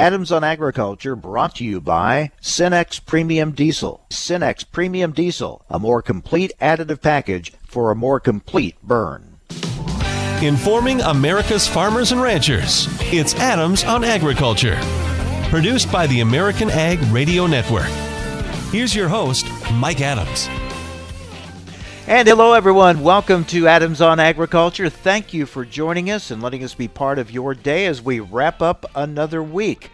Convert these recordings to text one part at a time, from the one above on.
Adams on Agriculture brought to you by Cenex Premium Diesel. Cenex Premium Diesel, a more complete additive package for a more complete burn. Informing America's farmers and ranchers. It's Adams on Agriculture. Produced by the American Ag Radio Network. Here's your host, Mike Adams. And hello, everyone. Welcome to Adams on Agriculture. Thank you for joining us and letting us be part of your day as we wrap up another week.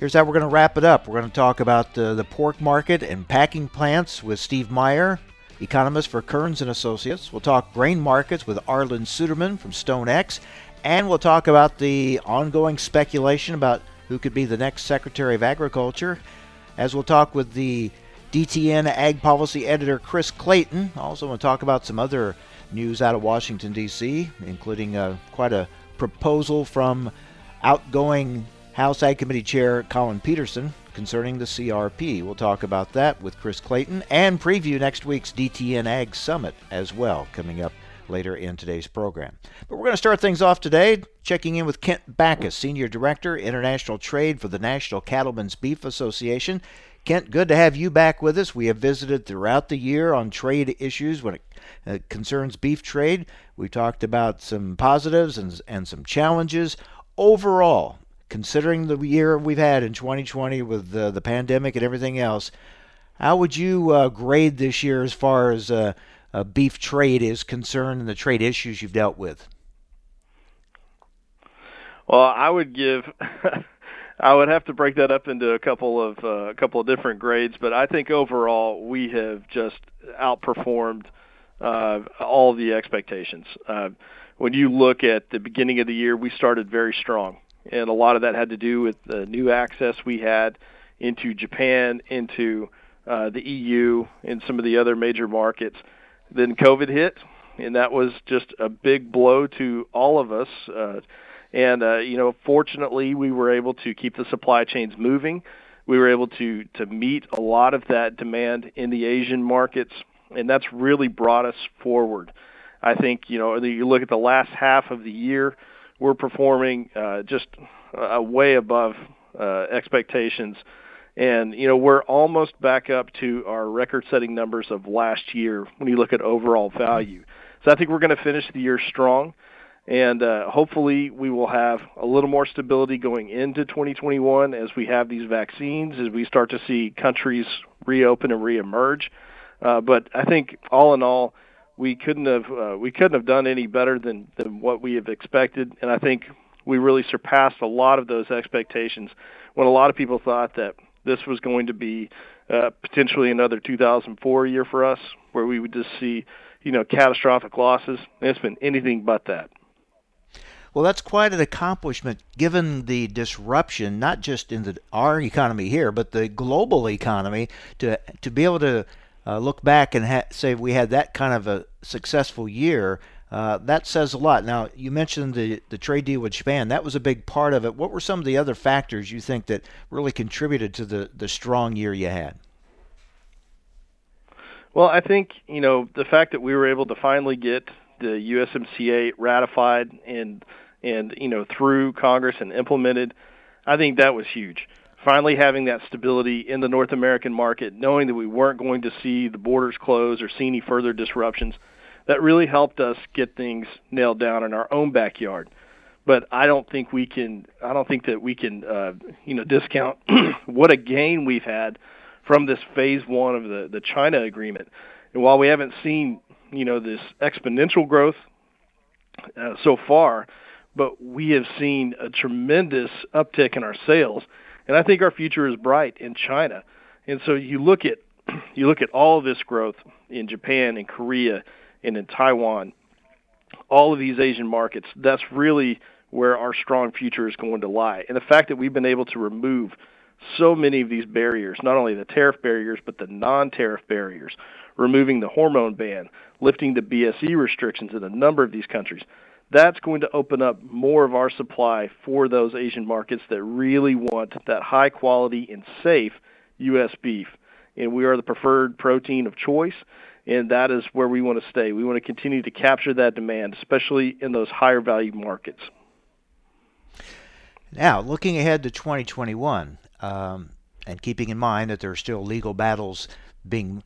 Here's how we're going to wrap it up. We're going to talk about uh, the pork market and packing plants with Steve Meyer, economist for Kerns and Associates. We'll talk grain markets with Arlan Suderman from StoneX, and we'll talk about the ongoing speculation about who could be the next Secretary of Agriculture. As we'll talk with the DTN Ag Policy Editor Chris Clayton. Also, want to talk about some other news out of Washington, D.C., including uh, quite a proposal from outgoing House Ag Committee Chair Collin Peterson concerning the CRP. We'll talk about that with Chris Clayton and preview next week's DTN Ag Summit as well, coming up later in today's program. But we're going to start things off today checking in with Kent Bacus, Senior Director, International Trade for the National Cattlemen's Beef Association. Kent, good to have you back with us. We have visited throughout the year on trade issues when it uh, concerns beef trade. We talked about some positives and, and some challenges. Overall, considering the year we've had in 2020 with the, the pandemic and everything else, how would you uh, grade this year as far as uh, uh, beef trade is concerned and the trade issues you've dealt with? Well, I would give I would have to break that up into a couple of uh, a couple of different grades, but I think overall we have just outperformed uh, all the expectations. Uh, when you look at the beginning of the year, we started very strong, and a lot of that had to do with the new access we had into Japan, into uh, the EU, and some of the other major markets. Then COVID hit, and that was just a big blow to all of us. And uh, you know, fortunately, we were able to keep the supply chains moving. We were able to to meet a lot of that demand in the Asian markets, and that's really brought us forward. I think you know, you look at the last half of the year, we're performing uh, just uh, way above uh, expectations. And you know we're almost back up to our record-setting numbers of last year when you look at overall value. So I think we're going to finish the year strong and uh, hopefully we will have a little more stability going into 2021 as we have these vaccines, as we start to see countries reopen and reemerge. Uh, but I think all in all, we couldn't have uh, we couldn't have done any better than than what we have expected, and I think we really surpassed a lot of those expectations. When a lot of people thought that this was going to be uh, potentially another 2004 year for us, where we would just see you know catastrophic losses, it's been anything but that. Well, that's quite an accomplishment given the disruption, not just in the, our economy here, but the global economy, to, to be able to uh, look back and ha- say we had that kind of a successful year. Uh, that says a lot. Now, you mentioned the, the trade deal with Japan. That was a big part of it. What were some of the other factors you think that really contributed to the, the strong year you had? Well, I think, you know, the fact that we were able to finally get the USMCA ratified and and you know through Congress and implemented. I think that was huge. Finally, having that stability in the North American market, knowing that we weren't going to see the borders close or see any further disruptions, that really helped us get things nailed down in our own backyard. But I don't think we can. I don't think that we can, uh, you know, discount what a gain we've had from this phase one of the the China agreement. And while we haven't seen, you know, this exponential growth uh, so far, but we have seen a tremendous uptick in our sales, and I think our future is bright in China. And so you look at you look at all of this growth in Japan and Korea and in Taiwan, all of these Asian markets. That's really where our strong future is going to lie. And the fact that we've been able to remove so many of these barriers, not only the tariff barriers, but the non tariff barriers, removing the hormone ban, lifting the BSE restrictions in a number of these countries that's going to open up more of our supply for those Asian markets that really want that high quality and safe U.S. beef. And we are the preferred protein of choice, and that is where we want to stay. We want to continue to capture that demand, especially in those higher value markets. Now, looking ahead to 2021, um, and keeping in mind that there are still legal battles being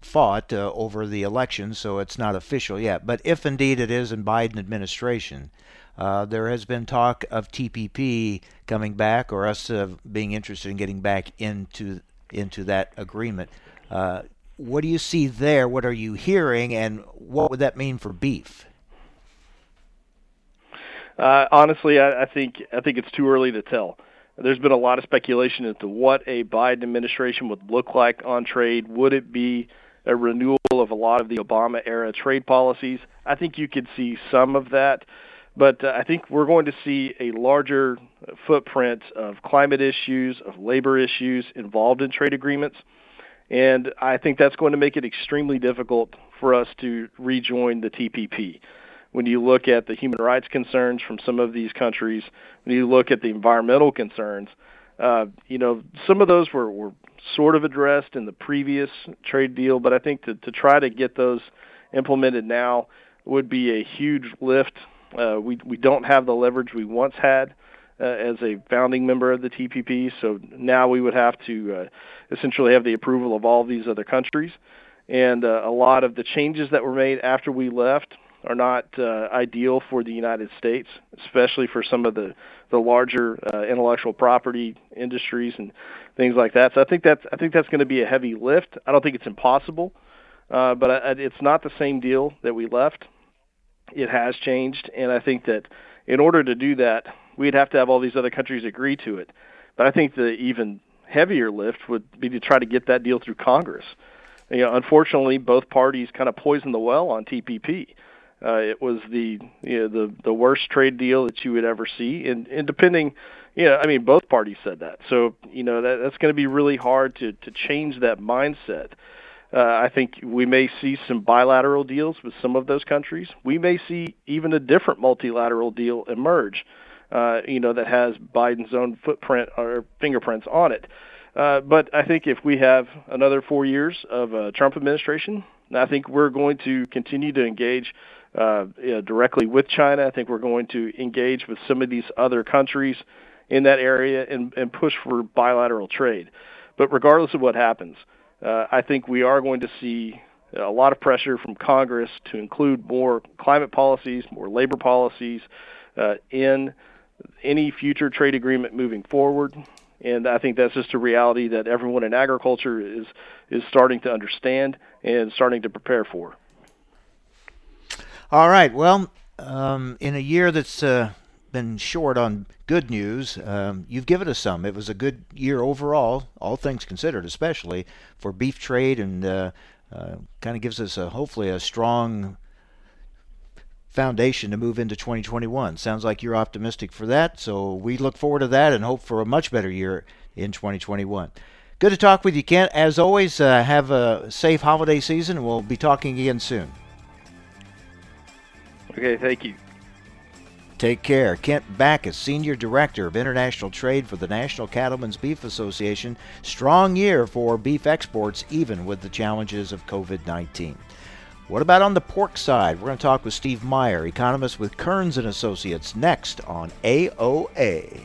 fought uh, over the election, so it's not official yet. But if indeed it is in Biden administration, uh, there has been talk of TPP coming back, or us uh, being interested in getting back into into that agreement. Uh, what do you see there? What are you hearing, and what would that mean for beef? Uh, honestly, I, I think I think it's too early to tell. There's been a lot of speculation as to what a Biden administration would look like on trade. Would it be a renewal of a lot of the Obama era trade policies? I think you could see some of that, but uh, I think we're going to see a larger footprint of climate issues, of labor issues involved in trade agreements. And I think that's going to make it extremely difficult for us to rejoin the TPP when you look at the human rights concerns from some of these countries, when you look at the environmental concerns, uh, you know, some of those were, were sort of addressed in the previous trade deal, but I think to, to try to get those implemented now would be a huge lift. Uh, we we don't have the leverage we once had uh, as a founding member of the TPP, so now we would have to uh, essentially have the approval of all these other countries, and uh, a lot of the changes that were made after we left are not uh, ideal for the United States, especially for some of the the larger uh, intellectual property industries and things like that. So I think that's I think that's going to be a heavy lift. I don't think it's impossible, uh, but I, it's not the same deal that we left. It has changed, and I think that in order to do that, we'd have to have all these other countries agree to it. But I think the even heavier lift would be to try to get that deal through Congress. You know, unfortunately, both parties kind of poisoned the well on TPP. Uh, it was the you know, the the worst trade deal that you would ever see, and and depending, you know, I mean, both parties said that. So you know that that's going to be really hard to to change that mindset. Uh, I think we may see some bilateral deals with some of those countries. We may see even a different multilateral deal emerge. Uh, you know that has Biden's own footprint or fingerprints on it. Uh, but I think if we have another four years of a Trump administration, I think we're going to continue to engage uh, directly with China. I think we're going to engage with some of these other countries in that area and, and push for bilateral trade. But regardless of what happens, uh, I think we are going to see a lot of pressure from Congress to include more climate policies, more labor policies uh, in any future trade agreement moving forward. And I think that's just a reality that everyone in agriculture is is starting to understand and starting to prepare for. All right. Well, um, in a year that's uh, been short on good news, um, you've given us some. It was a good year overall, all things considered, especially for beef trade, and uh, uh, kind of gives us a, hopefully a strong foundation to move into 2021. Sounds like you're optimistic for that, so we look forward to that and hope for a much better year in 2021. Good to talk with you, Kent. As always, uh, have a safe holiday season, we'll be talking again soon. Okay, thank you. Take care. Kent Bacus, Senior Director of International Trade for the National Cattlemen's Beef Association. Strong year for beef exports, even with the challenges of COVID 19. What about on the pork side? We're going to talk with Steve Meyer, economist with Kerns and Associates, next on AOA.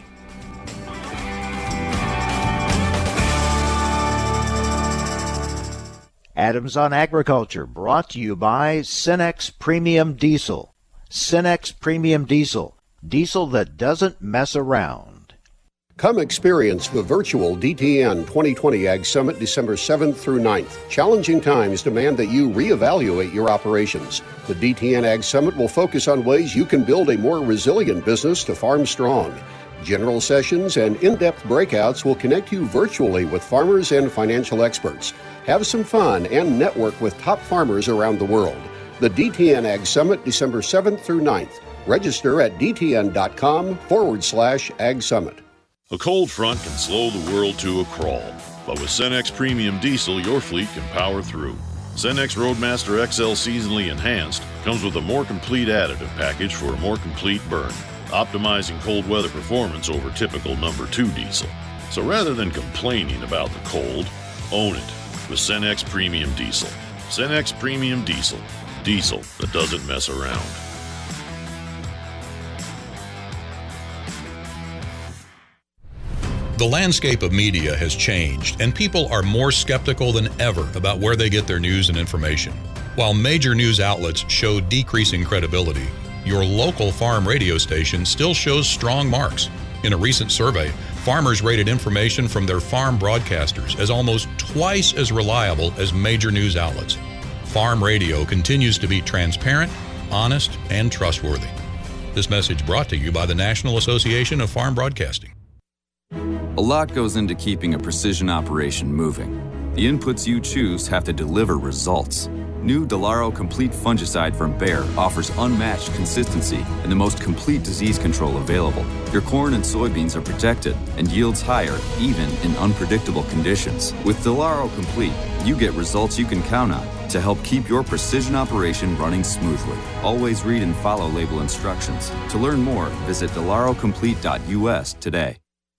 Adams on Agriculture, brought to you by Cenex Premium Diesel. Cenex Premium Diesel, diesel that doesn't mess around. Come experience the virtual DTN 2020 Ag Summit December 7th through 9th. Challenging times demand that you reevaluate your operations. The DTN Ag Summit will focus on ways you can build a more resilient business to farm strong. General sessions and in depth breakouts will connect you virtually with farmers and financial experts. Have some fun and network with top farmers around the world. The DTN Ag Summit, December 7th through 9th. Register at dtn.com forward slash ag summit. A cold front can slow the world to a crawl, but with Cenex Premium Diesel, your fleet can power through. Cenex Roadmaster XL Seasonally Enhanced comes with a more complete additive package for a more complete burn, optimizing cold weather performance over typical number 2 diesel. So rather than complaining about the cold, own it with Cenex Premium Diesel. Cenex Premium Diesel diesel that doesn't mess around. The landscape of media has changed, and people are more skeptical than ever about where they get their news and information. While major news outlets show decreasing credibility, your local farm radio station still shows strong marks. In a recent survey, farmers rated information from their farm broadcasters as almost twice as reliable as major news outlets. Farm radio continues to be transparent, honest, and trustworthy. This message brought to you by the National Association of Farm Broadcasting. A lot goes into keeping a precision operation moving. The inputs you choose have to deliver results. New Delaro Complete Fungicide from Bayer offers unmatched consistency and the most complete disease control available. Your corn and soybeans are protected and yields higher even in unpredictable conditions. With Delaro Complete, you get results you can count on to help keep your precision operation running smoothly. Always read and follow label instructions. To learn more, visit delarocomplete.us today.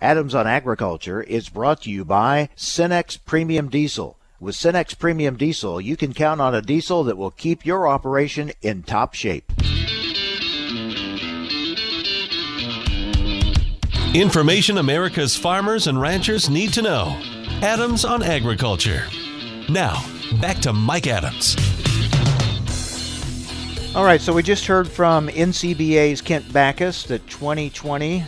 Adams on Agriculture is brought to you by Cenex Premium Diesel. With Cenex Premium Diesel, you can count on a diesel that will keep your operation in top shape. Information America's farmers and ranchers need to know. Adams on Agriculture. Now, back to Mike Adams. All right, so we just heard from NCBA's Kent Bacus that 2020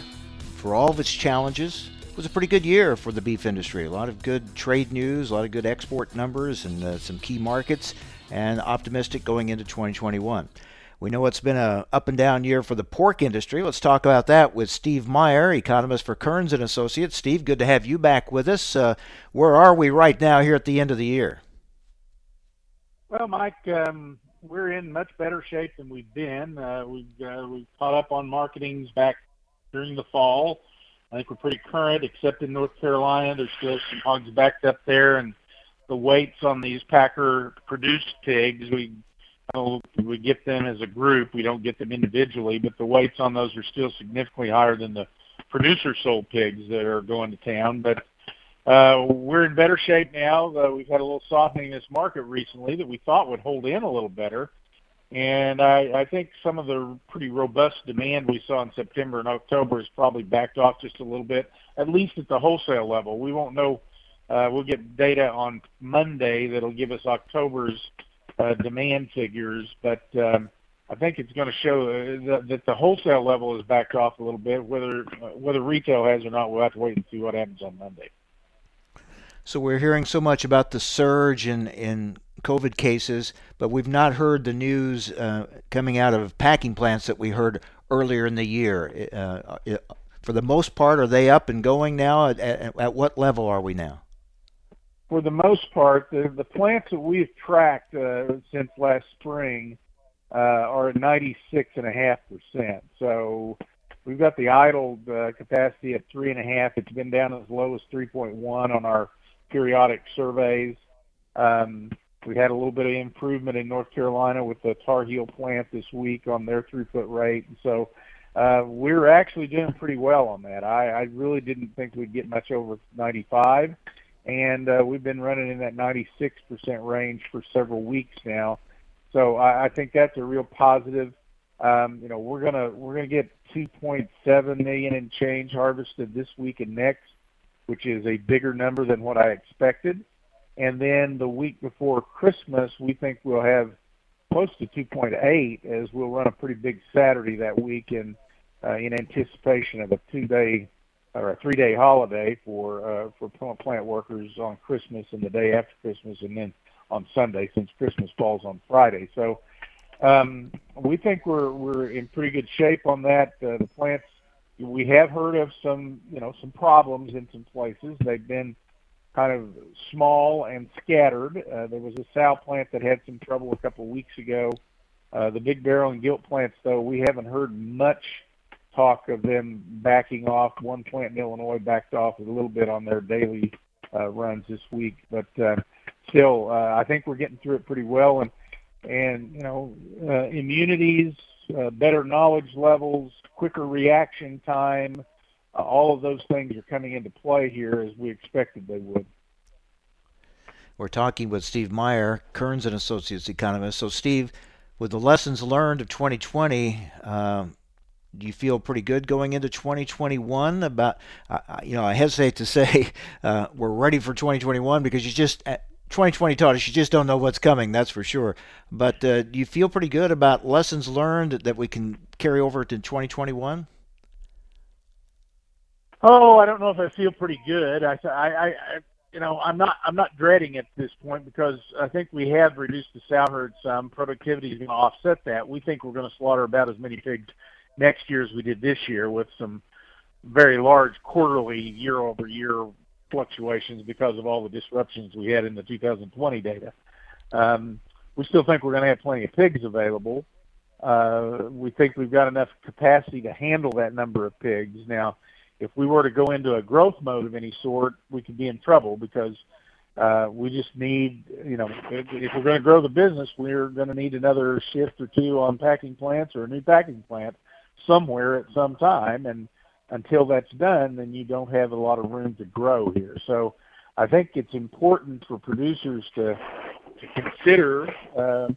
for all of its challenges, it was a pretty good year for the beef industry. A lot of good trade news, a lot of good export numbers, and uh, some key markets, and optimistic going into 2021. We know it's been a up and down year for the pork industry. Let's talk about that with Steve Meyer, economist for Kerns and Associates. Steve, good to have you back with us. Uh, where are we right now here at the end of the year? Well, Mike, um, we're in much better shape than we've been. Uh, we've uh, we caught up on marketings back during the fall. I think we're pretty current, except in North Carolina. There's still some hogs backed up there, and the weights on these packer produced pigs, we we get them as a group. We don't get them individually, but the weights on those are still significantly higher than the producer sold pigs that are going to town. But uh, we're in better shape now. Uh, we've had a little softening in this market recently that we thought would hold in a little better. And I, I think some of the pretty robust demand we saw in September and October has probably backed off just a little bit, at least at the wholesale level. We won't know. Uh, we'll get data on Monday that'll give us October's uh, demand figures, but um, I think it's going to show uh, that, that the wholesale level has backed off a little bit. Whether uh, whether retail has or not, we'll have to wait and see what happens on Monday. So we're hearing so much about the surge in in COVID cases, but we've not heard the news uh, coming out of packing plants that we heard earlier in the year. Uh, uh, for the most part, are they up and going now? At, at, at, what level are we now? For the most part, the, the plants that we've tracked uh, since last spring uh, are at 96.5%. So we've got the idled uh, capacity at 3.5. It's been down as low as 3.1 on our periodic surveys. Um, we had a little bit of improvement in North Carolina with the Tar Heel plant this week on their throughput rate. And so uh, we're actually doing pretty well on that. I, I really didn't think we'd get much over 95, and uh, we've been running in that 96% range for several weeks now. So I, I think that's a real positive. Um, you know, we're gonna we're gonna get 2.7 million in change harvested this week and next, which is a bigger number than what I expected. And then the week before Christmas, we think we'll have close to 2.8 as we'll run a pretty big Saturday that week in, uh, in anticipation of a two-day or a three-day holiday for uh, for plant workers on Christmas and the day after Christmas, and then on Sunday since Christmas falls on Friday. So um, we think we're we're in pretty good shape on that. Uh, the plants we have heard of some you know some problems in some places. They've been kind of small and scattered. Uh, there was a sow plant that had some trouble a couple of weeks ago. Uh, the big barrow and gilt plants, though, we haven't heard much talk of them backing off. One plant in Illinois backed off a little bit on their daily uh, runs this week, but uh, still, uh, I think we're getting through it pretty well. And and you know, uh, immunities, uh, better knowledge levels, quicker reaction time, uh, all of those things are coming into play here as we expected they would. We're talking with Steve Meyer, Kerns and Associates economist. So, Steve, with the lessons learned of 2020, uh, do you feel pretty good going into 2021 about uh, you know i hesitate to say uh, we're ready for 2021 because you just 2020 uh, taught us you just don't know what's coming that's for sure but uh, do you feel pretty good about lessons learned that we can carry over to 2021 oh i don't know if i feel pretty good i i, I you know, I'm not I'm not dreading at this point because I think we have reduced the sow herd some. Productivity is going to offset that. We think we're going to slaughter about as many pigs next year as we did this year with some very large quarterly year over year fluctuations because of all the disruptions we had in the 2020 data. Um, we still think we're going to have plenty of pigs available. Uh, we think we've got enough capacity to handle that number of pigs. Now, if we were to go into a growth mode of any sort, we could be in trouble because uh, we just need, you know, if, if we're going to grow the business, we're going to need another shift or two on packing plants or a new packing plant somewhere at some time, and until that's done, then you don't have a lot of room to grow here. So I think it's important for producers to to consider uh,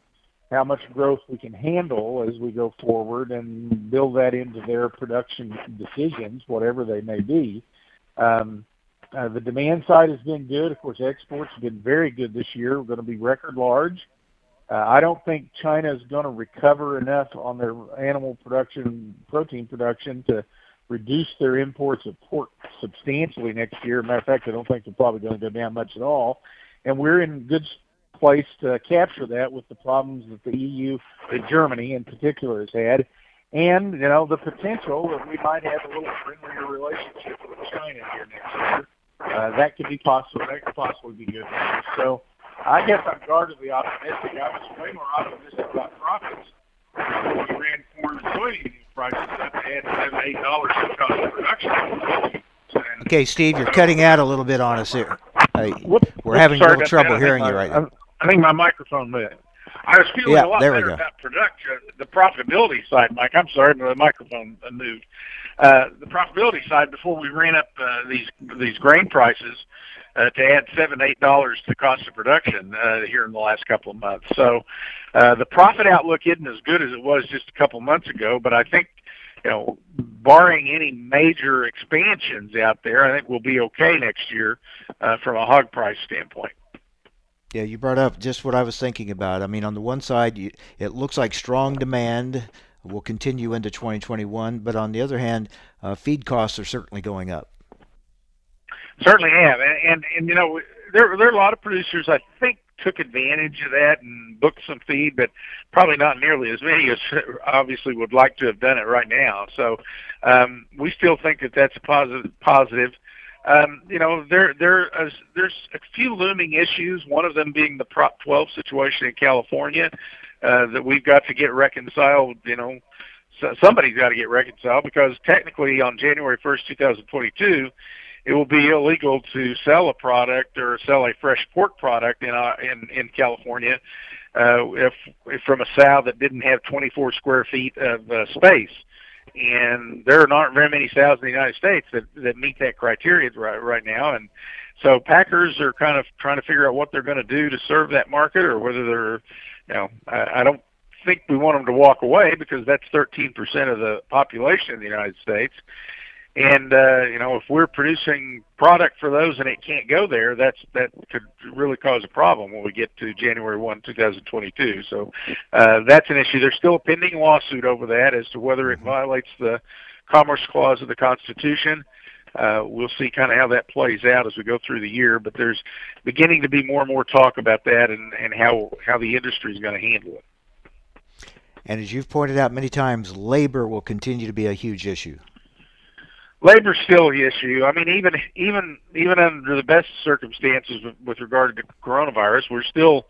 how much growth we can handle as we go forward and build that into their production decisions, whatever they may be. Um, uh, the demand side has been good. Of course, exports have been very good this year. We're going to be record large. Uh, I don't think China is going to recover enough on their animal production, protein production, to reduce their imports of pork substantially next year. Matter of fact, I don't think they're probably going to go down much at all. And we're in good place to capture that with the problems that the EU, that Germany in particular, has had, and you know the potential that we might have a little friendlier relationship with China here next year. Uh, that could be possible. That could possibly be good. So I guess I'm guardedly optimistic. I was way more optimistic about profits we ran corn and soybean prices up to add seven, eight dollars to cost of production. Okay, Steve, you're cutting out a little bit on us here. Uh, we're having a little trouble hearing you right now. I think my microphone moved. I was feeling yeah, a lot better about production, the profitability side, Mike. I'm sorry, the microphone moved. Uh, the profitability side, before we ran up uh, these these grain prices, uh, to add seven, eight dollars to the cost of production uh, here in the last couple of months. So uh, the profit outlook isn't as good as it was just a couple of months ago, but I think you know, barring any major expansions out there, I think we'll be okay next year uh, from a hog price standpoint. Yeah, you brought up just what I was thinking about. I mean, on the one side, you, it looks like strong demand will continue into 2021, but on the other hand, uh, feed costs are certainly going up. Certainly have, and and, and you know there there are a lot of producers I think took advantage of that and booked some feed, but probably not nearly as many as obviously would like to have done it right now. So um, we still think that that's a positive. Positive. Um, you know, there there is, there's a few looming issues. One of them being the Prop 12 situation in California uh, that we've got to get reconciled. You know, so somebody's got to get reconciled because technically on January 1st, 2022 it will be illegal to sell a product or sell a fresh pork product in uh, in in California uh, if, if from a sow that didn't have 24 square feet of uh, space. And there are not very many sows in the United States that that meet that criteria right right now, and so packers are kind of trying to figure out what they're going to do to serve that market, or whether they're, you know, I, I don't think we want them to walk away because that's 13% of the population in the United States. And uh, you know, if we're producing product for those and it can't go there, that's that could really cause a problem when we get to January 1, 2022. So uh, that's an issue. There's still a pending lawsuit over that as to whether it violates the Commerce Clause of the Constitution. uh, we'll see kind of how that plays out as we go through the year. But there's beginning to be more and more talk about that and, and how how the industry is going to handle it. And as you've pointed out many times, labor will continue to be a huge issue. Labor's still an issue. I mean, even even even under the best circumstances with, with regard to coronavirus, we're still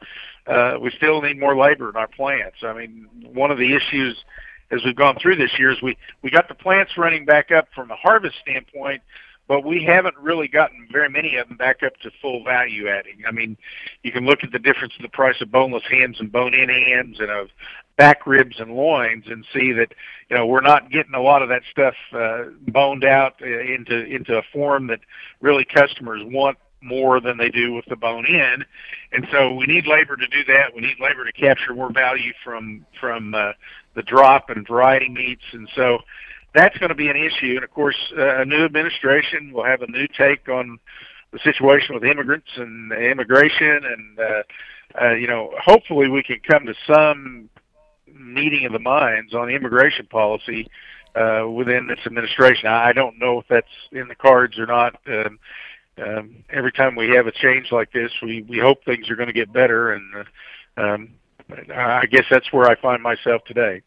uh, we still need more labor in our plants. I mean, one of the issues as we've gone through this year is we we got the plants running back up from a harvest standpoint, but we haven't really gotten very many of them back up to full value adding. I mean, you can look at the difference in the price of boneless hams and bone-in hams and of back ribs and loins and see that you know we're not getting a lot of that stuff uh, boned out uh, into into a form that really customers want more than they do with the bone in. And so we need labor to do that. We need labor to capture more value from from uh, the drop and variety meats. And so that's going to be an issue. And of course uh, a new administration will have a new take on the situation with immigrants and immigration. And uh, uh, you know hopefully we can come to some meeting of the minds on immigration policy uh, within this administration. I don't know if that's in the cards or not. Um, um, every time we have a change like this, we we hope things are going to get better, and uh, um, I guess that's where I find myself today.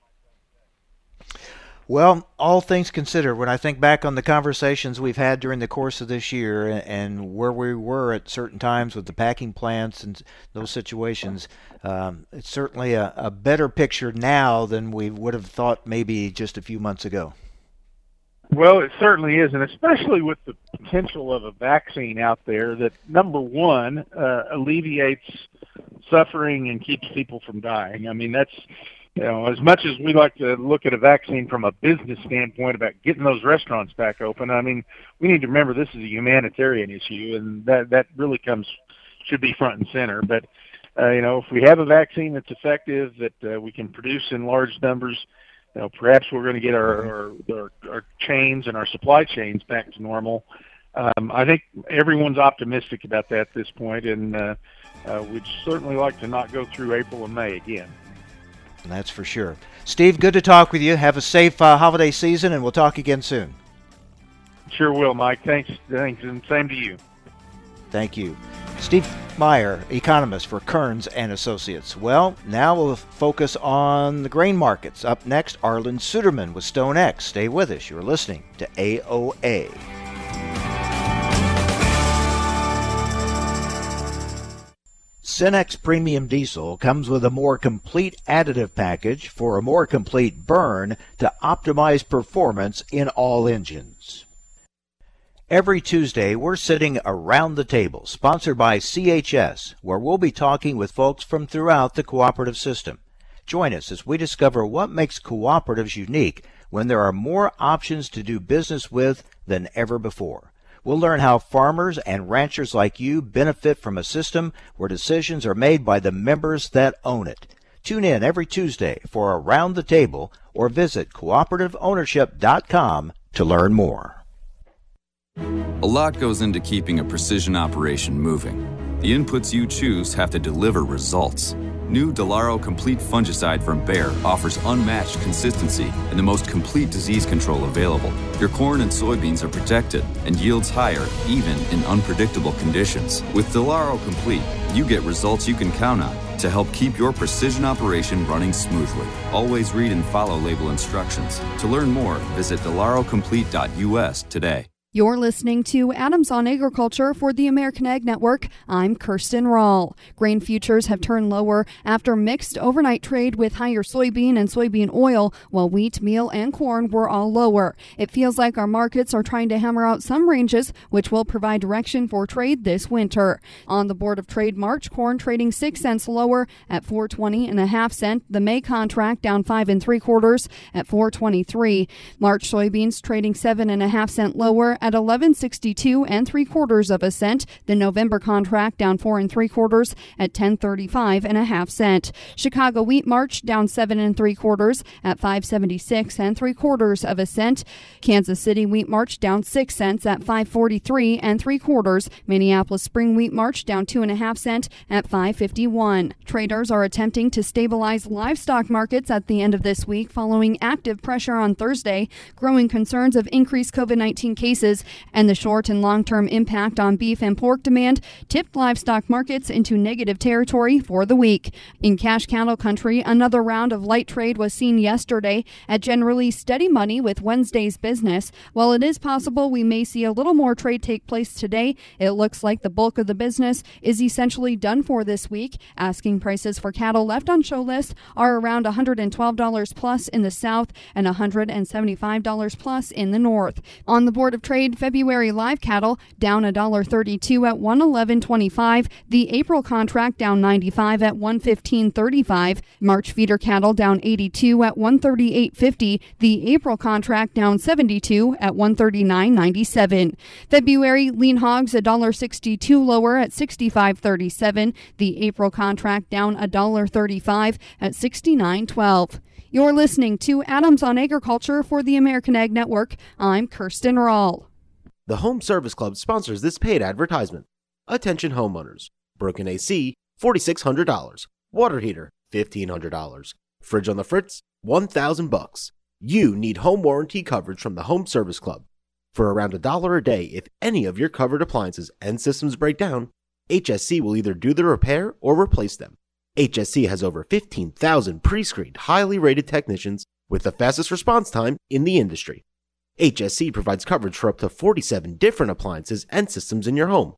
Well, all things considered, when I think back on the conversations we've had during the course of this year and where we were at certain times with the packing plants and those situations, um, it's certainly a, a better picture now than we would have thought maybe just a few months ago. Well, it certainly is, and especially with the potential of a vaccine out there that, number one, uh, alleviates suffering and keeps people from dying. I mean, that's you know, as much as we like to look at a vaccine from a business standpoint about getting those restaurants back open, I mean, we need to remember this is a humanitarian issue, and that that really comes should be front and center. But uh, you know, if we have a vaccine that's effective that uh, we can produce in large numbers, you know, perhaps we're going to get our, our our our chains and our supply chains back to normal. Um, I think everyone's optimistic about that at this point, and uh, uh, we'd certainly like to not go through April and May again that's for sure. Steve, good to talk with you. Have a safe uh, holiday season, and we'll talk again soon. Sure will, Mike. Thanks. Thanks, and same to you. Thank you. Steve Meyer, economist for Kerns and Associates. Well, now we'll focus on the grain markets. Up next, Arlan Suderman with StoneX. Stay with us. You're listening to AOA. Cenex Premium Diesel comes with a more complete additive package for a more complete burn to optimize performance in all engines. Every Tuesday, we're sitting around the table, sponsored by CHS, where we'll be talking with folks from throughout the cooperative system. Join us as we discover what makes cooperatives unique when there are more options to do business with than ever before. We'll learn how farmers and ranchers like you benefit from a system where decisions are made by the members that own it. Tune in every Tuesday for Around the Table or visit cooperativeownership.com to learn more. A lot goes into keeping a precision operation moving. The inputs you choose have to deliver results New Delaro Complete Fungicide from Bayer offers unmatched consistency and the most complete disease control available. Your corn and soybeans are protected and yields higher even in unpredictable conditions. With Delaro Complete, you get results you can count on to help keep your precision operation running smoothly. Always read and follow label instructions. To learn more, visit delarocomplete.us today. You're listening to Adams on Agriculture for the American Ag Network. I'm Kirsten Rahl. Grain futures have turned lower after mixed overnight trade with higher soybean and soybean oil, while wheat, meal, and corn were all lower. It feels like our markets are trying to hammer out some ranges, which will provide direction for trade this winter. On the Board of Trade March, corn trading six cents lower at 420 and a half cent. The May contract down five and three quarters at 423. March soybeans trading seven and a half cent lower at 1162 and three quarters of a cent. The November contract down four and three quarters at 1035 and a half cent. Chicago wheat March down seven and three quarters at 576 and three quarters of a cent. Kansas City wheat March down six cents at 543 and three quarters. Minneapolis spring wheat March down two and a half cent at 551. Traders are attempting to stabilize livestock markets at the end of this week following active pressure on Thursday. Growing concerns of increased COVID 19 cases prices, and the short and long term impact on beef and pork demand tipped livestock markets into negative territory for the week. In cash cattle country, another round of light trade was seen yesterday at generally steady money with Wednesday's business. While it is possible we may see a little more trade take place today, it looks like the bulk of the business is essentially done for this week. Asking prices for cattle left on show lists are around $112 plus in the south and $175 plus in the north. On the Board of Trade, February live cattle down $1.32 at 111.25. The April contract down 95 at 115.35. March feeder cattle down 82 at 138.50. The April contract down 72 at 139.97. February lean hogs $1.62 lower at 65.37. The April contract down $1.35 at 69.12. You're listening to Adams on Agriculture for the American Ag Network. I'm Kirsten Rahl. The Home Service Club sponsors this paid advertisement. Attention homeowners. Broken AC, $4,600. Water heater, $1,500. Fridge on the fritz, 1000 bucks. You need home warranty coverage from the Home Service Club. For around a dollar a day, if any of your covered appliances and systems break down, HSC will either do the repair or replace them. HSC has over 15,000 pre screened, highly rated technicians with the fastest response time in the industry. HSC provides coverage for up to 47 different appliances and systems in your home.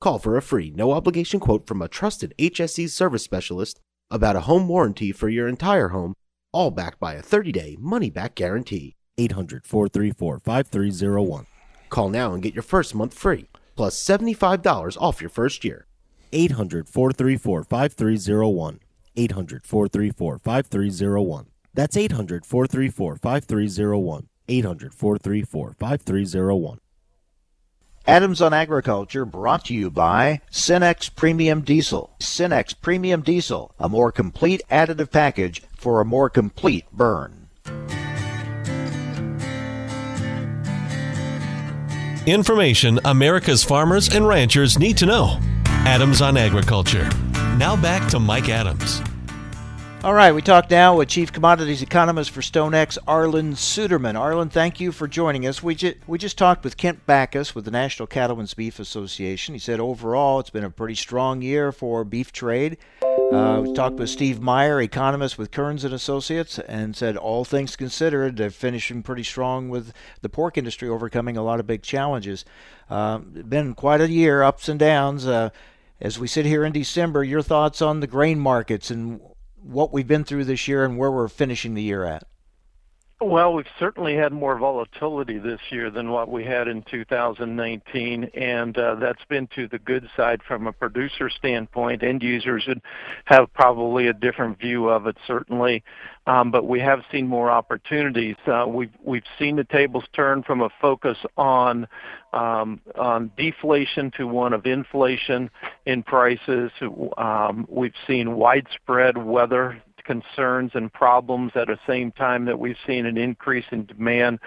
Call for a free, no obligation quote from a trusted HSC service specialist about a home warranty for your entire home, all backed by a 30 day money back guarantee. 800 434 5301. Call now and get your first month free, plus $75 off your first year. 800 434 5301. 800 434 5301. That's 800 434 5301. 800 434 5301. Adams on Agriculture brought to you by Cenex Premium Diesel. Cenex Premium Diesel, a more complete additive package for a more complete burn. Information America's farmers and ranchers need to know. Adams on Agriculture. Now back to Mike Adams. All right, we talk now with Chief Commodities Economist for StoneX, Arlan Suderman. Arlan, thank you for joining us. We, ju- we just talked with Kent Bacus with the National Cattlemen's Beef Association. He said overall it's been a pretty strong year for beef trade. Uh, we talked with Steve Meyer, economist with Kerns and Associates, and said all things considered, they're finishing pretty strong with the pork industry overcoming a lot of big challenges. Uh, been quite a year, ups and downs. Uh, as we sit here in December, your thoughts on the grain markets and what we've been through this year and where we're finishing the year at? Well, we've certainly had more volatility this year than what we had in 2019, and uh, that's been to the good side from a producer standpoint. End users would have probably a different view of it, certainly, um, but we have seen more opportunities. Uh, we've we've seen the tables turn from a focus on um, on deflation to one of inflation in prices. Um, we've seen widespread weather concerns and problems at the same time that we've seen an increase in demand.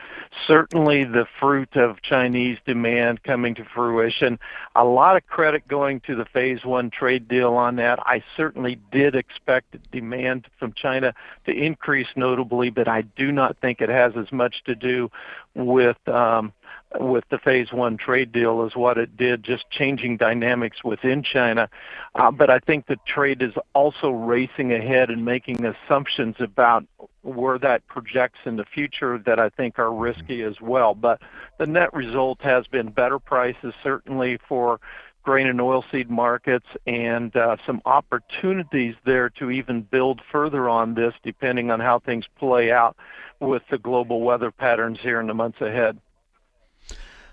Certainly the fruit of Chinese demand coming to fruition. A lot of credit going to the phase one trade deal on that. I certainly did expect demand from China to increase notably, but I do not think it has as much to do with um, with the phase one trade deal is what it did, just changing dynamics within China. Uh, but I think the trade is also racing ahead and making assumptions about where that projects in the future that I think are risky as well. But the net result has been better prices, certainly for grain and oilseed markets and uh, some opportunities there to even build further on this depending on how things play out with the global weather patterns here in the months ahead.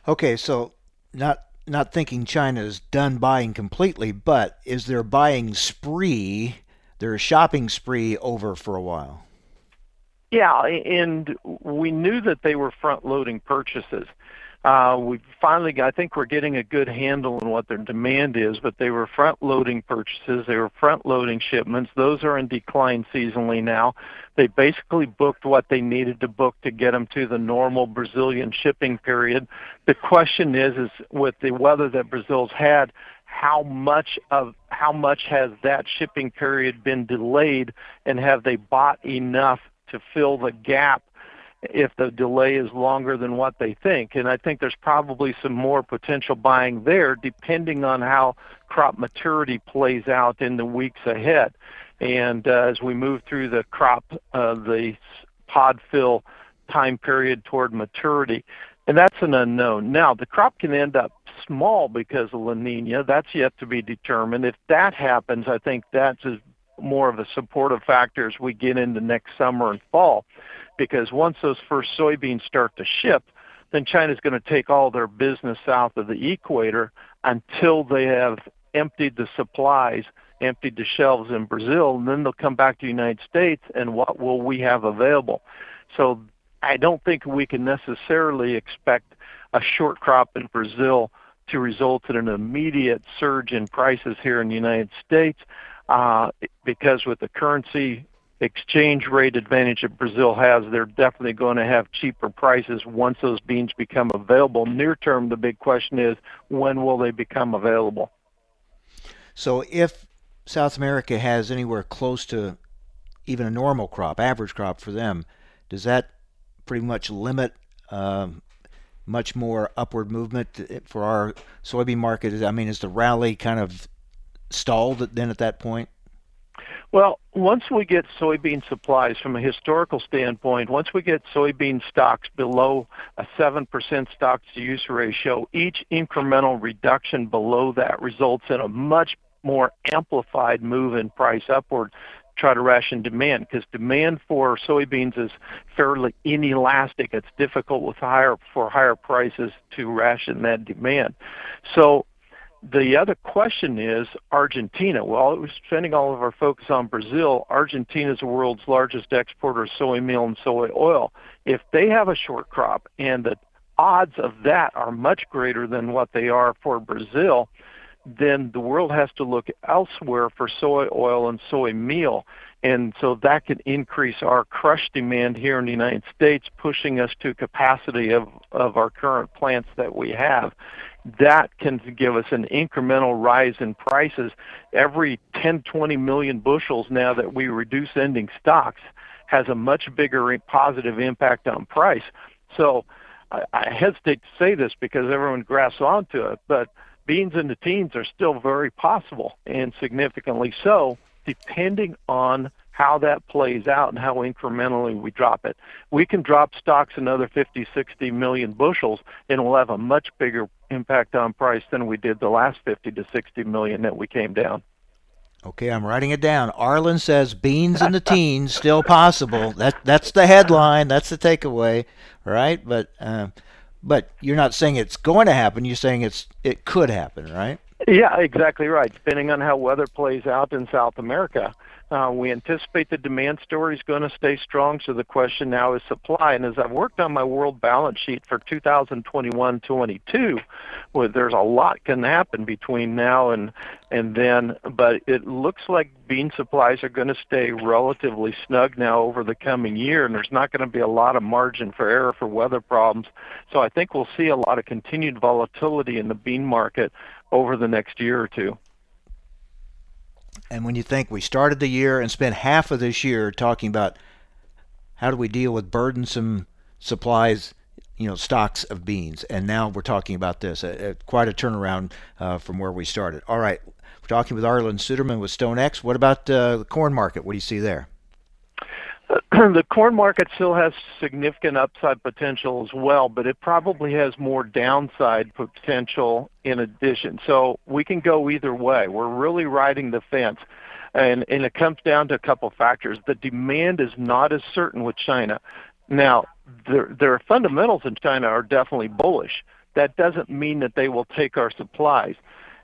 Okay, so not not thinking China is done buying completely, but is their buying spree, their shopping spree over for a while? Yeah, and we knew that they were front loading purchases. Uh, we finally, I think we're getting a good handle on what their demand is, but they were front loading purchases. They were front loading shipments. Those are in decline seasonally now. They basically booked what they needed to book to get them to the normal Brazilian shipping period. The question is, is with the weather that Brazil's had, how much of how much has that shipping period been delayed, and have they bought enough to fill the gap if the delay is longer than what they think. And I think there's probably some more potential buying there depending on how crop maturity plays out in the weeks ahead. And uh, as we move through the crop, uh, the pod fill time period toward maturity, and that's an unknown. Now, the crop can end up small because of La Nina. That's yet to be determined. If that happens, I think that's more of a supportive factor as we get into next summer and fall. Because once those first soybeans start to ship, then China's going to take all their business south of the equator until they have emptied the supplies, emptied the shelves in Brazil, and then they'll come back to the United States, and what will we have available? So I don't think we can necessarily expect a short crop in Brazil to result in an immediate surge in prices here in the United States uh, because with the currency exchange rate advantage that Brazil has, they're definitely going to have cheaper prices once those beans become available. Near term, the big question is when will they become available? So if South America has anywhere close to even a normal crop, average crop for them, does that pretty much limit um, much more upward movement for our soybean market? I mean, is the rally kind of stalled then at that point? Well, once we get soybean supplies from a historical standpoint, once we get soybean stocks below a 7% stocks to use ratio, each incremental reduction below that results in a much more amplified move in price upward try to ration demand because demand for soybeans is fairly inelastic. It's difficult with higher for higher prices to ration that demand. So the other question is Argentina. Well, we're spending all of our focus on Brazil. Argentina is the world's largest exporter of soy meal and soy oil. If they have a short crop and the odds of that are much greater than what they are for Brazil, then the world has to look elsewhere for soy oil and soy meal. And so that could increase our crush demand here in the United States, pushing us to capacity of, of our current plants that we have. That can give us an incremental rise in prices. Every 10, 20 million bushels now that we reduce ending stocks has a much bigger positive impact on price. So I, hesitate to say this because everyone grasps onto it, but beans in the teens are still very possible and significantly so, depending on how that plays out and how incrementally we drop it. We can drop stocks another 50, 60 million bushels, and we'll have a much bigger impact on price than we did the last 50 to 60 million that we came down. Okay, I'm writing it down. Arlan says beans in the teens still possible. That that's the headline. That's the takeaway, right? But uh, but you're not saying it's going to happen. You're saying it's it could happen, right? Yeah, exactly right. Depending on how weather plays out in South America, Uh, we anticipate the demand story is going to stay strong. So the question now is supply. And as I've worked on my world balance sheet for 2021-22, well, there's a lot can happen between now and and then. But it looks like bean supplies are going to stay relatively snug now over the coming year, and there's not going to be a lot of margin for error for weather problems. So I think we'll see a lot of continued volatility in the bean market over the next year or two. And when you think we started the year and spent half of this year talking about how do we deal with burdensome supplies, you know, stocks of beans, and now we're talking about this, uh, quite a turnaround uh, from where we started. All right, we're talking with Arlan Suderman with StoneX. What about uh, the corn market? What do you see there? the corn market still has significant upside potential as well, but it probably has more downside potential in addition. So we can go either way. We're really riding the fence. And, and it comes down to a couple factors. The demand is not as certain with China. Now, their, their fundamentals in China are definitely bullish. That doesn't mean that they will take our supplies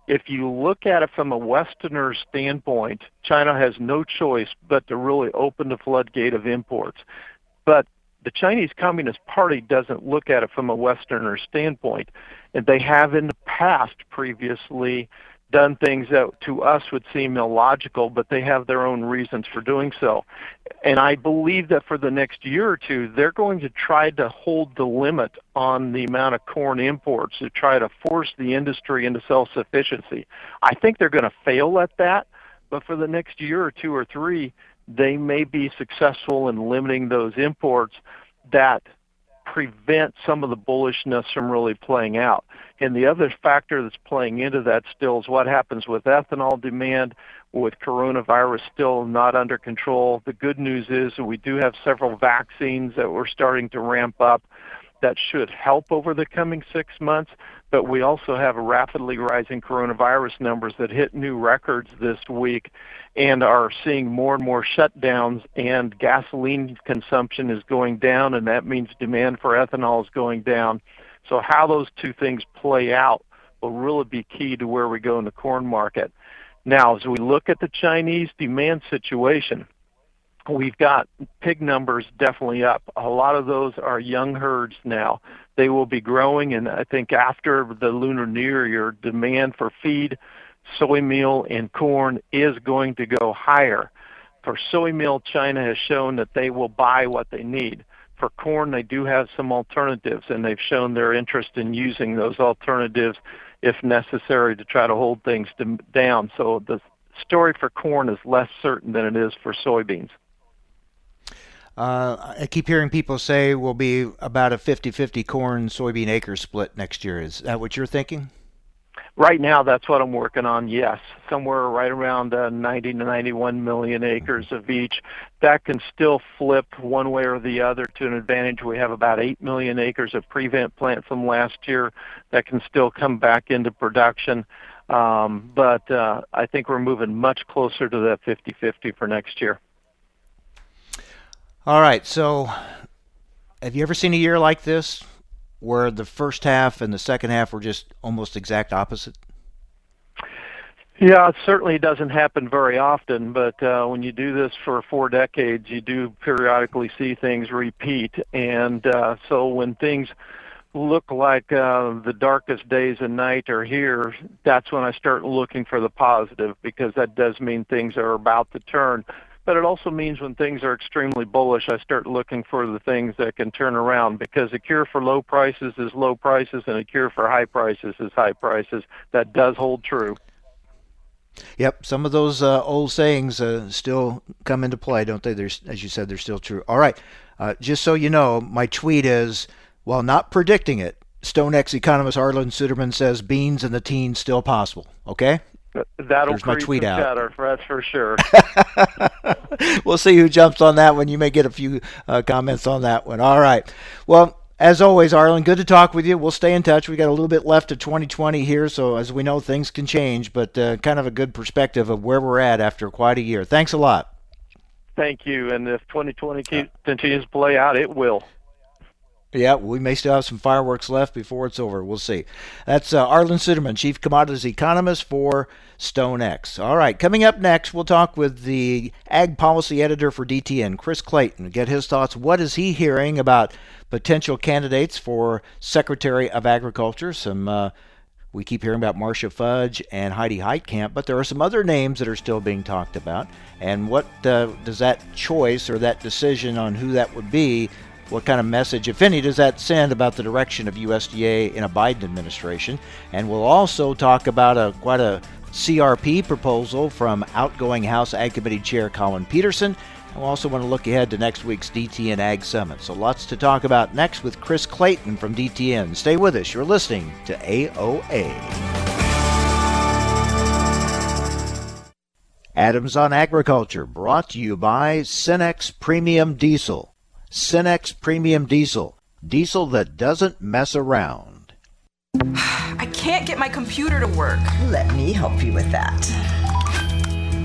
if you look at it from a Westerner standpoint, China has no choice but to really open the floodgate of imports. But the Chinese Communist Party doesn't look at it from a Westerner standpoint, and they have in the past previously done things that to us would seem illogical, but they have their own reasons for doing so. And I believe that for the next year or two, they're going to try to hold the limit on the amount of corn imports to try to force the industry into self sufficiency. I think they're going to fail at that, but for the next year or two or three, they may be successful in limiting those imports that prevent some of the bullishness from really playing out. And the other factor that's playing into that still is what happens with ethanol demand, with coronavirus still not under control. The good news is we do have several vaccines that we're starting to ramp up that should help over the coming six months. But we also have rapidly rising coronavirus numbers that hit new records this week and are seeing more and more shutdowns and gasoline consumption is going down and that means demand for ethanol is going down. So how those two things play out will really be key to where we go in the corn market. Now, as we look at the Chinese demand situation, we've got pig numbers definitely up. A lot of those are young herds now. They will be growing, and I think after the Lunar New Year, demand for feed, soy meal, and corn is going to go higher. For soy meal, China has shown that they will buy what they need. For corn, they do have some alternatives, and they've shown their interest in using those alternatives if necessary to try to hold things down. So the story for corn is less certain than it is for soybeans. Uh, I keep hearing people say we'll be about a 50 50 corn soybean acre split next year. Is that what you're thinking? Right now, that's what I'm working on. Yes, somewhere right around uh, 90 to 91 million acres of each. That can still flip one way or the other to an advantage. We have about 8 million acres of prevent plant from last year that can still come back into production. Um, but uh, I think we're moving much closer to that 50-50 for next year. All right. So, have you ever seen a year like this where the first half and the second half were just almost exact opposite? Yeah, it certainly doesn't happen very often, but uh, when you do this for four decades, you do periodically see things repeat. And uh, so when things look like uh, the darkest days and night are here, that's when I start looking for the positive because that does mean things are about to turn but it also means when things are extremely bullish, I start looking for the things that can turn around because a cure for low prices is low prices and a cure for high prices is high prices. That does hold true. Yep, some of those uh, old sayings uh, still come into play, don't they? There's, as you said, they're still true. All right, uh, just so you know, my tweet is, while not predicting it, StoneX economist Arlan Suderman says beans in the teens still possible. Okay? That'll There's my tweet out. Better, that's for sure. we'll see who jumps on that one. You may get a few uh, comments on that one. All right. Well, as always, Arlan, good to talk with you. We'll stay in touch. We got a little bit left of 2020 here, so as we know, things can change, but uh, kind of a good perspective of where we're at after quite a year. Thanks a lot. Thank you. And if 2020 continues to play out, it will. Yeah, we may still have some fireworks left before it's over. We'll see. That's uh, Arlan Suderman, Chief Commodities Economist for StoneX. All right, coming up next, we'll talk with the Ag Policy Editor for DTN, Chris Clayton, get his thoughts. What is he hearing about potential candidates for Secretary of Agriculture? Some uh, we keep hearing about Marcia Fudge and Heidi Heitkamp, but there are some other names that are still being talked about. And what uh, does that choice or that decision on who that would be what kind of message, if any, does that send about the direction of USDA in a Biden administration? And we'll also talk about a quite a CRP proposal from outgoing House Ag Committee Chair Collin Peterson. And we'll also want to look ahead to next week's DTN Ag Summit. So lots to talk about next with Chris Clayton from DTN. Stay with us. You're listening to AOA. Adams on Agriculture, brought to you by Cenex Premium Diesel. Cenex Premium Diesel. Diesel that doesn't mess around. I can't get my computer to work. Let me help you with that.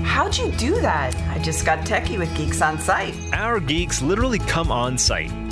How'd you do that? I just got techie with Geeks on Site. Our geeks literally come on site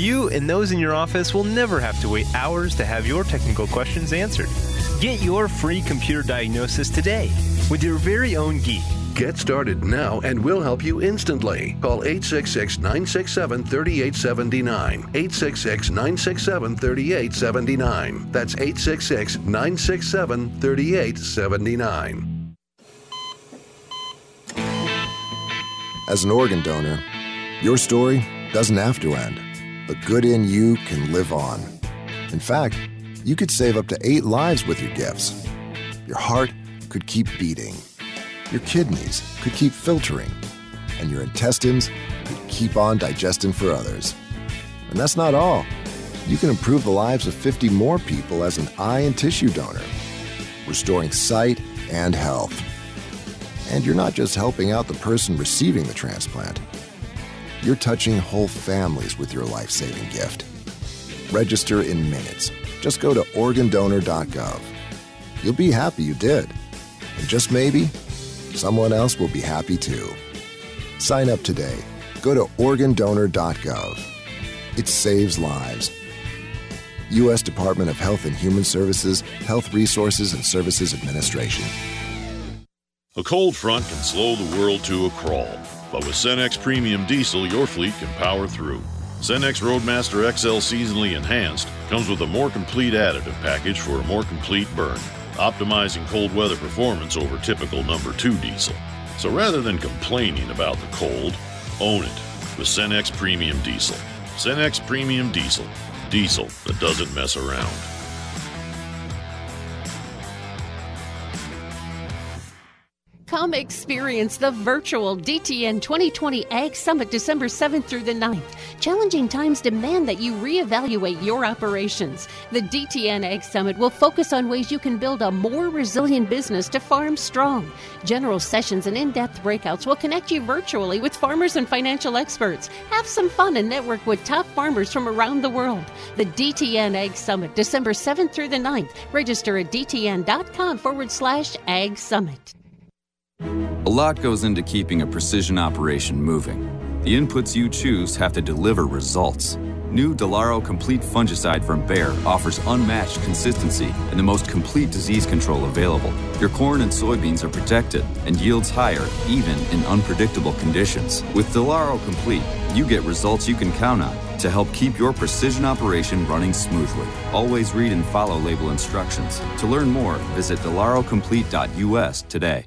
You and those in your office will never have to wait hours to have your technical questions answered. Get your free computer diagnosis today with your very own geek Get started now and we'll help you instantly. Call 866 967 3879. 866 967 3879. That's 866 967 3879. As an organ donor, your story doesn't have to end. The good in you can live on. In fact, you could save up to eight lives with your gifts. Your heart could keep beating, your kidneys could keep filtering, and your intestines could keep on digesting for others. And that's not all. You can improve the lives of 50 more people as an eye and tissue donor, restoring sight and health. And you're not just helping out the person receiving the transplant, you're touching whole families with your life saving gift. Register in minutes. Just go to organdonor.gov. You'll be happy you did. And just maybe, someone else will be happy too. Sign up today. Go to organdonor.gov. It saves lives. U.S. Department of Health and Human Services, Health Resources and Services Administration. A cold front can slow the world to a crawl, but with Cenex Premium Diesel, your fleet can power through. Cenex Roadmaster XL Seasonally Enhanced comes with a more complete additive package for a more complete burn, optimizing cold weather performance over typical number 2 diesel. So rather than complaining about the cold, own it with Cenex Premium Diesel. Cenex Premium Diesel. Diesel that doesn't mess around. Come experience the virtual DTN 2020 Ag Summit December 7th through the 9th. Challenging times demand that you reevaluate your operations. The DTN Ag Summit will focus on ways you can build a more resilient business to farm strong. General sessions and in depth breakouts will connect you virtually with farmers and financial experts. Have some fun and network with top farmers from around the world. The DTN Ag Summit, December 7th through the 9th. Register at dtn.com forward slash ag summit. A lot goes into keeping a precision operation moving. The inputs you choose have to deliver results. New Delaro Complete Fungicide from Bayer offers unmatched consistency and the most complete disease control available. Your corn and soybeans are protected and yields higher even in unpredictable conditions. With Delaro Complete, you get results you can count on to help keep your precision operation running smoothly. Always read and follow label instructions. To learn more, visit delarocomplete.us today.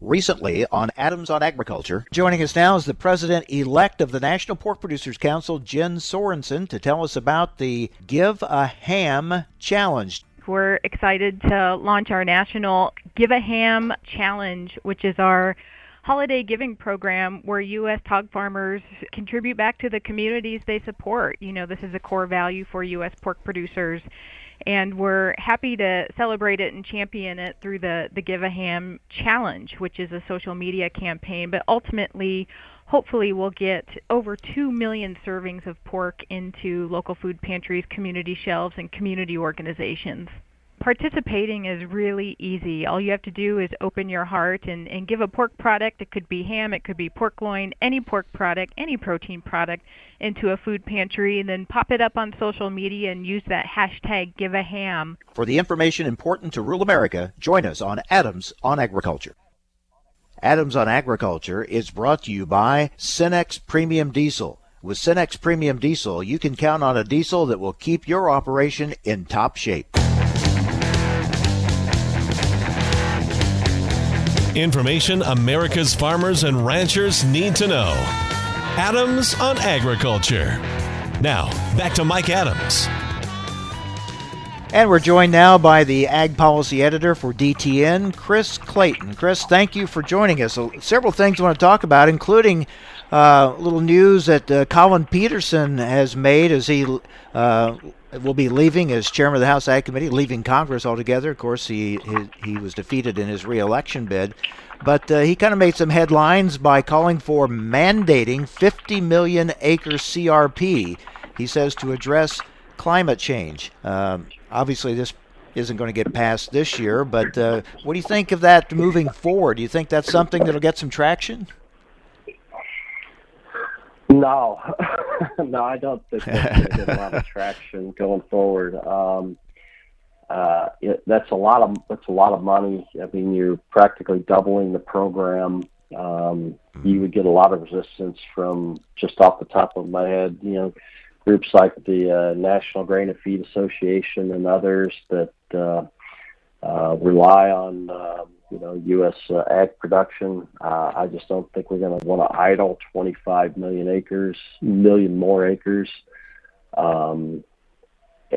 recently on Adams on Agriculture. Joining us now is the president elect of the National Pork Producers Council, Jen Sorensen, to tell us about the Give a Ham Challenge. We're excited to launch our national Give a Ham Challenge, which is our holiday giving program where U.S. hog farmers contribute back to the communities they support. You know, this is a core value for U.S. pork producers and we're happy to celebrate it and champion it through the the Give a Ham challenge, which is a social media campaign. But ultimately, hopefully, we'll get over two million servings of pork into local food pantries, community shelves, and community organizations participating is really easy. All you have to do is open your heart and, and give a pork product. It could be ham, it could be pork loin, any pork product, any protein product into a food pantry, and then pop it up on social media and use that hashtag give a ham. For the information important to rural America, join us on Adams on Agriculture. Adams on Agriculture is brought to you by Cenex Premium Diesel. With Cenex Premium Diesel, you can count on a diesel that will keep your operation in top shape. Information America's farmers and ranchers need to know. Adams on Agriculture. Now, back to Mike Adams. And we're joined now by the Ag Policy Editor for DTN, Chris Clayton. Chris, thank you for joining us. So, several things I want to talk about, including uh, little news that uh, Collin Peterson has made as he uh, will be leaving as chairman of the House Ag Committee, leaving Congress altogether. Of course, he he, he was defeated in his reelection bid, but uh, he kind of made some headlines by calling for mandating 50 million acre CRP. He says to address climate change. Um, obviously, this isn't going to get passed this year, but uh, what do you think of that moving forward? Do you think that's something that'll get some traction? No, no, I don't think that's going to get a lot of traction going forward. Um, uh, it, that's a lot of that's a lot of money. I mean, you're practically doubling the program. Um, you would get a lot of resistance from just off the top of my head. You know, groups like the uh, National Grain and Feed Association and others that uh, uh, rely on uh, you know U.S. Uh, ag production. Uh, I just don't think we're going to want to idle 25 million acres, million more acres, um,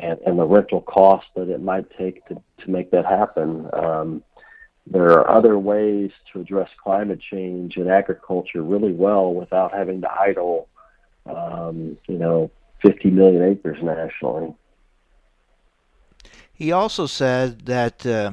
and, and the rental cost that it might take to to make that happen. Um, there are other ways to address climate change in agriculture really well without having to idle, um, you know, 50 million acres nationally. He also said that uh,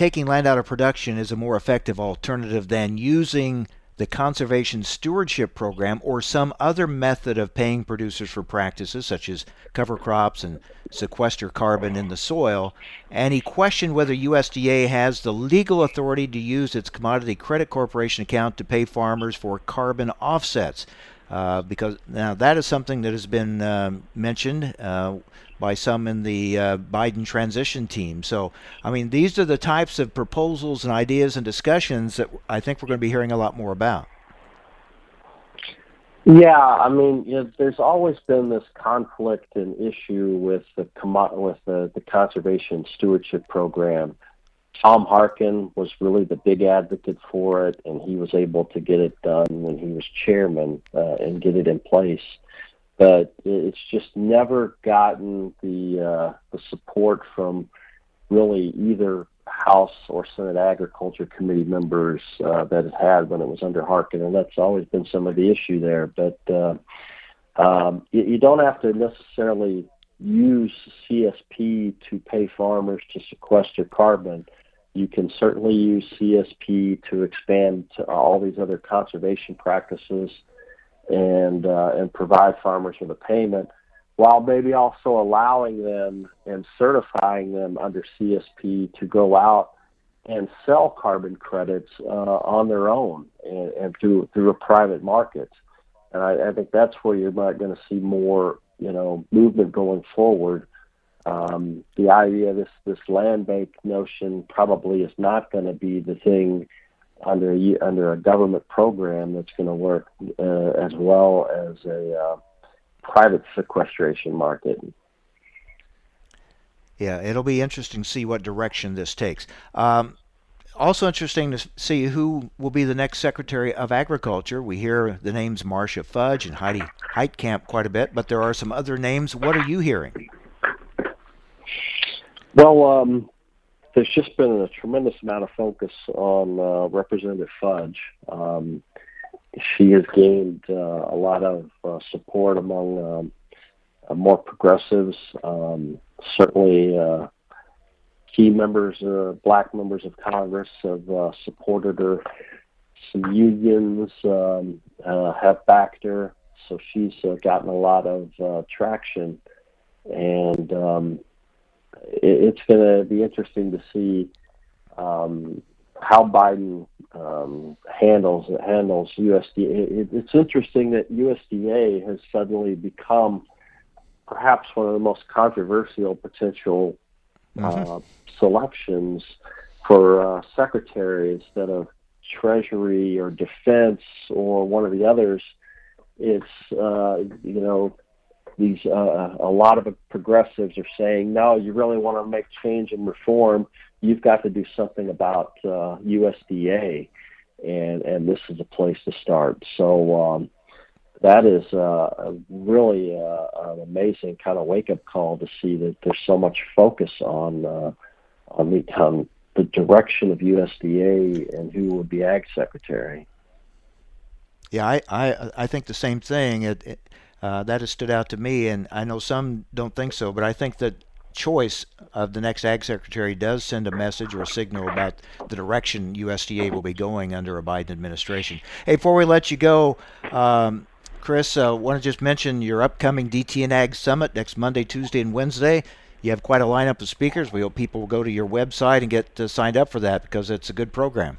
taking land out of production is a more effective alternative than using the Conservation Stewardship Program or some other method of paying producers for practices such as cover crops and sequester carbon in the soil. And he questioned whether USDA has the legal authority to use its Commodity Credit Corporation account to pay farmers for carbon offsets. Uh, because now that is something that has been uh, mentioned uh, by some in the uh, Biden transition team. So, I mean, these are the types of proposals and ideas and discussions that I think we're going to be hearing a lot more about. Yeah, I mean, you know, there's always been this conflict and issue with the with the, the conservation stewardship program Tom Harkin was really the big advocate for it, and he was able to get it done when he was chairman uh, and get it in place. But it's just never gotten the uh, the support from really either House or Senate Agriculture Committee members uh, that it had when it was under Harkin, and that's always been some of the issue there. But uh, um, you, you don't have to necessarily use CSP to pay farmers to sequester carbon. You can certainly use CSP to expand to all these other conservation practices and uh, and provide farmers with a payment, while maybe also allowing them and certifying them under CSP to go out and sell carbon credits uh, on their own and, and through through a private market. And I, I think that's where you're not going to see more, you know, movement going forward um, the idea this this land bank notion probably is not going to be the thing under a, under a government program that's going to work uh, as well as a uh, private sequestration market. Yeah, it'll be interesting to see what direction this takes. Um, also interesting to see who will be the next Secretary of Agriculture. We hear the names Marcia Fudge and Heidi Heitkamp quite a bit, but there are some other names. What are you hearing? Well, um, there's just been a tremendous amount of focus on uh, Representative Fudge. Um, she has gained uh, a lot of uh, support among um, uh, more progressives. Um, certainly, uh, key members, uh, black members of Congress, have supported her. Some unions um, have backed her, so she's gotten a lot of traction. And um, it's going to be interesting to see um, how Biden um, handles handles USDA. It, it's interesting that USDA has suddenly become perhaps one of the most controversial potential uh, mm-hmm. selections for uh, secretary instead of Treasury or Defense or one of the others. It's uh, you know these uh, a lot of progressives are saying, no, you really want to make change and reform, you've got to do something about uh, USDA, and and this is a place to start. So um, that is uh, really uh, an amazing kind of wake up call to see that there's so much focus on uh, on the the direction of USDA and who will be Ag Secretary. Yeah, I, I, I think the same thing. It, it, Uh, that has stood out to me, and I know some don't think so, but I think that choice of the next ag secretary does send a message or a signal about the direction USDA will be going under a Biden administration. Hey, before we let you go, um, Chris, I uh, want to just mention your upcoming DTN Ag Summit next Monday, Tuesday, and Wednesday. You have quite a lineup of speakers. We hope people will go to your website and get uh, signed up for that because it's a good program.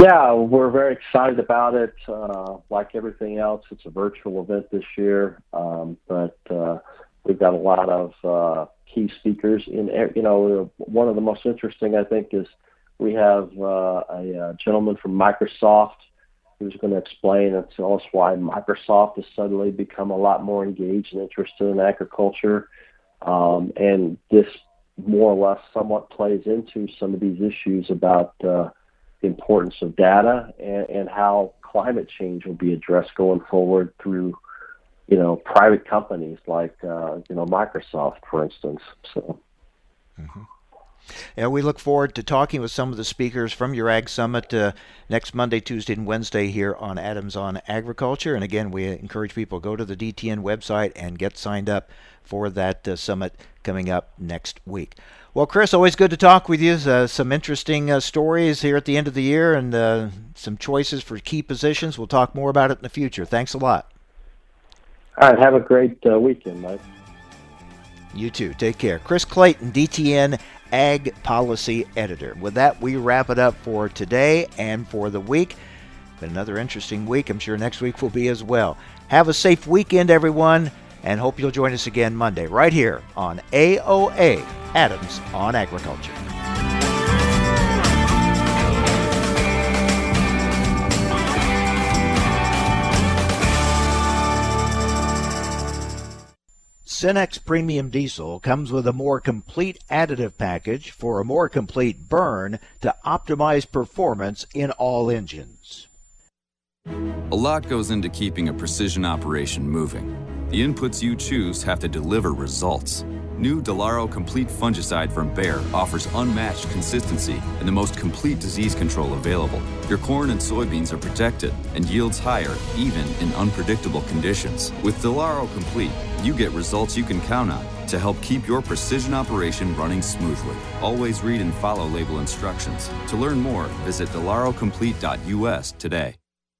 Yeah, we're very excited about it. Uh, like everything else, it's a virtual event this year, um, but uh, we've got a lot of uh, key speakers. In you know, one of the most interesting, I think, is we have uh, a, a gentleman from Microsoft who's going to explain and tell us why Microsoft has suddenly become a lot more engaged and interested in agriculture, um, and this more or less somewhat plays into some of these issues about uh, importance of data and, and how climate change will be addressed going forward through you know private companies like uh, you know Microsoft, for instance. So. Mm-hmm. Yeah, we look forward to talking with some of the speakers from your Ag Summit uh, next Monday, Tuesday, and Wednesday here on Adams on Agriculture. And again, we encourage people go to the DTN website and get signed up for that uh, summit coming up next week. Well, Chris, always good to talk with you. Uh, some interesting uh, stories here at the end of the year and uh, some choices for key positions. We'll talk more about it in the future. Thanks a lot. All right. Have a great uh, weekend, Mike. You too. Take care. Chris Clayton, DTN Ag Policy Editor. With that, we wrap it up for today and for the week. Been another interesting week. I'm sure next week will be as well. Have a safe weekend, everyone and hope you'll join us again Monday right here on AOA Adams on Agriculture. Cenex Premium Diesel comes with a more complete additive package for a more complete burn to optimize performance in all engines. A lot goes into keeping a precision operation moving. The inputs you choose have to deliver results. New Delaro Complete Fungicide from Bayer offers unmatched consistency and the most complete disease control available. Your corn and soybeans are protected and yields higher even in unpredictable conditions. With Delaro Complete, you get results you can count on to help keep your precision operation running smoothly. Always read and follow label instructions. To learn more, visit delarocomplete.us today.